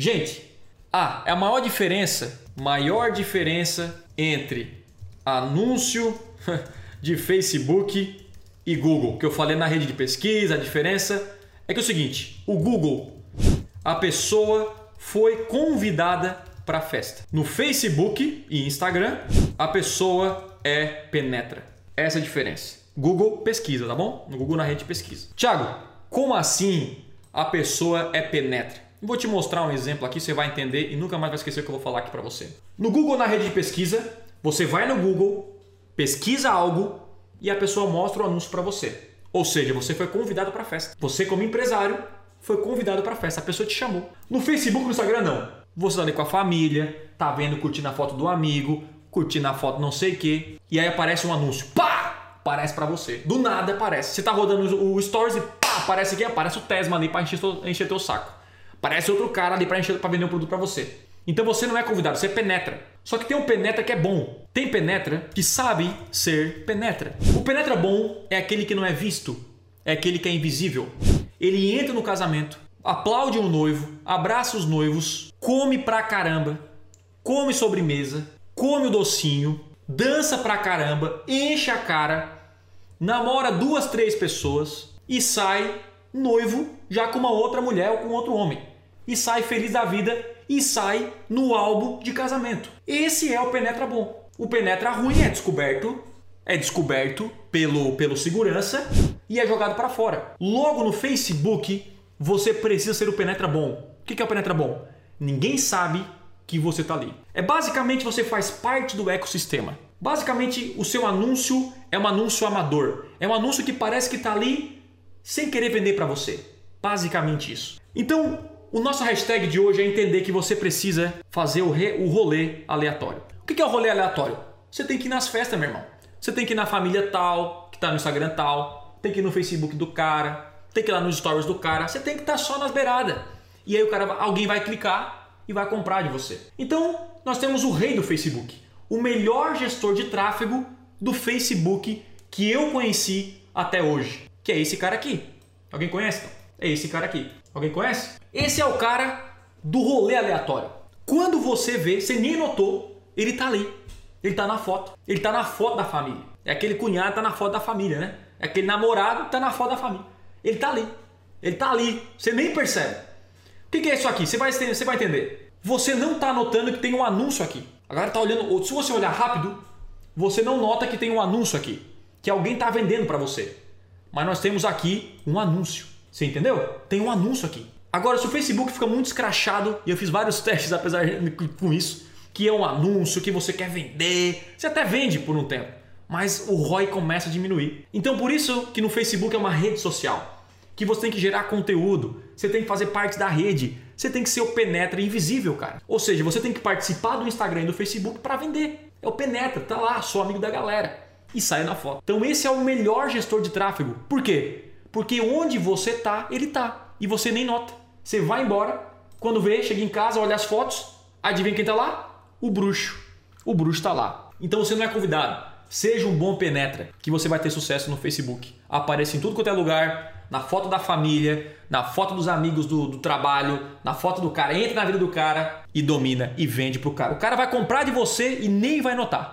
Gente, ah, é a maior diferença, maior diferença entre anúncio de Facebook e Google, que eu falei na rede de pesquisa, a diferença é que é o seguinte, o Google, a pessoa foi convidada para a festa. No Facebook e Instagram, a pessoa é penetra. Essa é a diferença. Google pesquisa, tá bom? No Google na rede de pesquisa. Tiago, como assim a pessoa é penetra? Vou te mostrar um exemplo aqui, você vai entender e nunca mais vai esquecer o que eu vou falar aqui para você. No Google na rede de pesquisa, você vai no Google, pesquisa algo e a pessoa mostra o anúncio para você. Ou seja, você foi convidado para a festa. Você como empresário foi convidado para a festa, a pessoa te chamou. No Facebook, no Instagram não. Você tá ali com a família, tá vendo curtindo a foto do amigo, curtindo a foto não sei o que, e aí aparece um anúncio. Pá! Aparece para você. Do nada aparece. Você tá rodando o stories e pá, aparece aqui, aparece o Tesma ali para encher, encher teu saco. Aparece outro cara ali para encher para vender um produto para você. Então você não é convidado, você penetra. Só que tem um penetra que é bom. Tem penetra que sabe ser penetra. O penetra bom é aquele que não é visto, é aquele que é invisível. Ele entra no casamento, aplaude o um noivo, abraça os noivos, come pra caramba, come sobremesa, come o docinho, dança pra caramba, enche a cara, namora duas, três pessoas e sai noivo já com uma outra mulher ou com outro homem. E sai feliz da vida e sai no álbum de casamento. Esse é o penetra bom. O penetra ruim é descoberto, é descoberto pelo, pelo segurança e é jogado para fora. Logo no Facebook, você precisa ser o penetra bom. O que é o penetra bom? Ninguém sabe que você está ali. É basicamente você faz parte do ecossistema. Basicamente, o seu anúncio é um anúncio amador. É um anúncio que parece que está ali sem querer vender para você. Basicamente isso. Então, o nosso hashtag de hoje é entender que você precisa fazer o, re, o rolê aleatório. O que é o rolê aleatório? Você tem que ir nas festas, meu irmão. Você tem que ir na família tal, que está no Instagram tal, tem que ir no Facebook do cara, tem que ir lá nos stories do cara. Você tem que estar tá só nas beiradas. E aí o cara, alguém vai clicar e vai comprar de você. Então, nós temos o rei do Facebook, o melhor gestor de tráfego do Facebook que eu conheci até hoje, que é esse cara aqui. Alguém conhece? É esse cara aqui. Alguém conhece? Esse é o cara do rolê aleatório. Quando você vê, você nem notou, ele tá ali. Ele tá na foto. Ele tá na foto da família. É aquele cunhado que tá na foto da família, né? É aquele namorado que tá na foto da família. Ele tá ali. Ele tá ali. Você nem percebe. O que, é isso aqui? Você vai, você vai entender. Você não tá notando que tem um anúncio aqui. A galera tá olhando. Se você olhar rápido, você não nota que tem um anúncio aqui. Que alguém tá vendendo para você. Mas nós temos aqui um anúncio. Você entendeu? Tem um anúncio aqui. Agora, se o Facebook fica muito escrachado, e eu fiz vários testes apesar de, com isso, que é um anúncio que você quer vender, você até vende por um tempo, mas o ROI começa a diminuir. Então, por isso que no Facebook é uma rede social, que você tem que gerar conteúdo, você tem que fazer parte da rede, você tem que ser o penetra invisível, cara. Ou seja, você tem que participar do Instagram e do Facebook para vender. É o penetra, tá lá, sou amigo da galera e sai na foto. Então, esse é o melhor gestor de tráfego. Por quê? Porque onde você tá, ele tá. E você nem nota. Você vai embora, quando vê, chega em casa, olha as fotos, adivinha quem tá lá? O bruxo. O bruxo tá lá. Então você não é convidado. Seja um bom penetra, que você vai ter sucesso no Facebook. Apareça em tudo quanto é lugar, na foto da família, na foto dos amigos do, do trabalho, na foto do cara. Entra na vida do cara e domina e vende pro cara. O cara vai comprar de você e nem vai notar.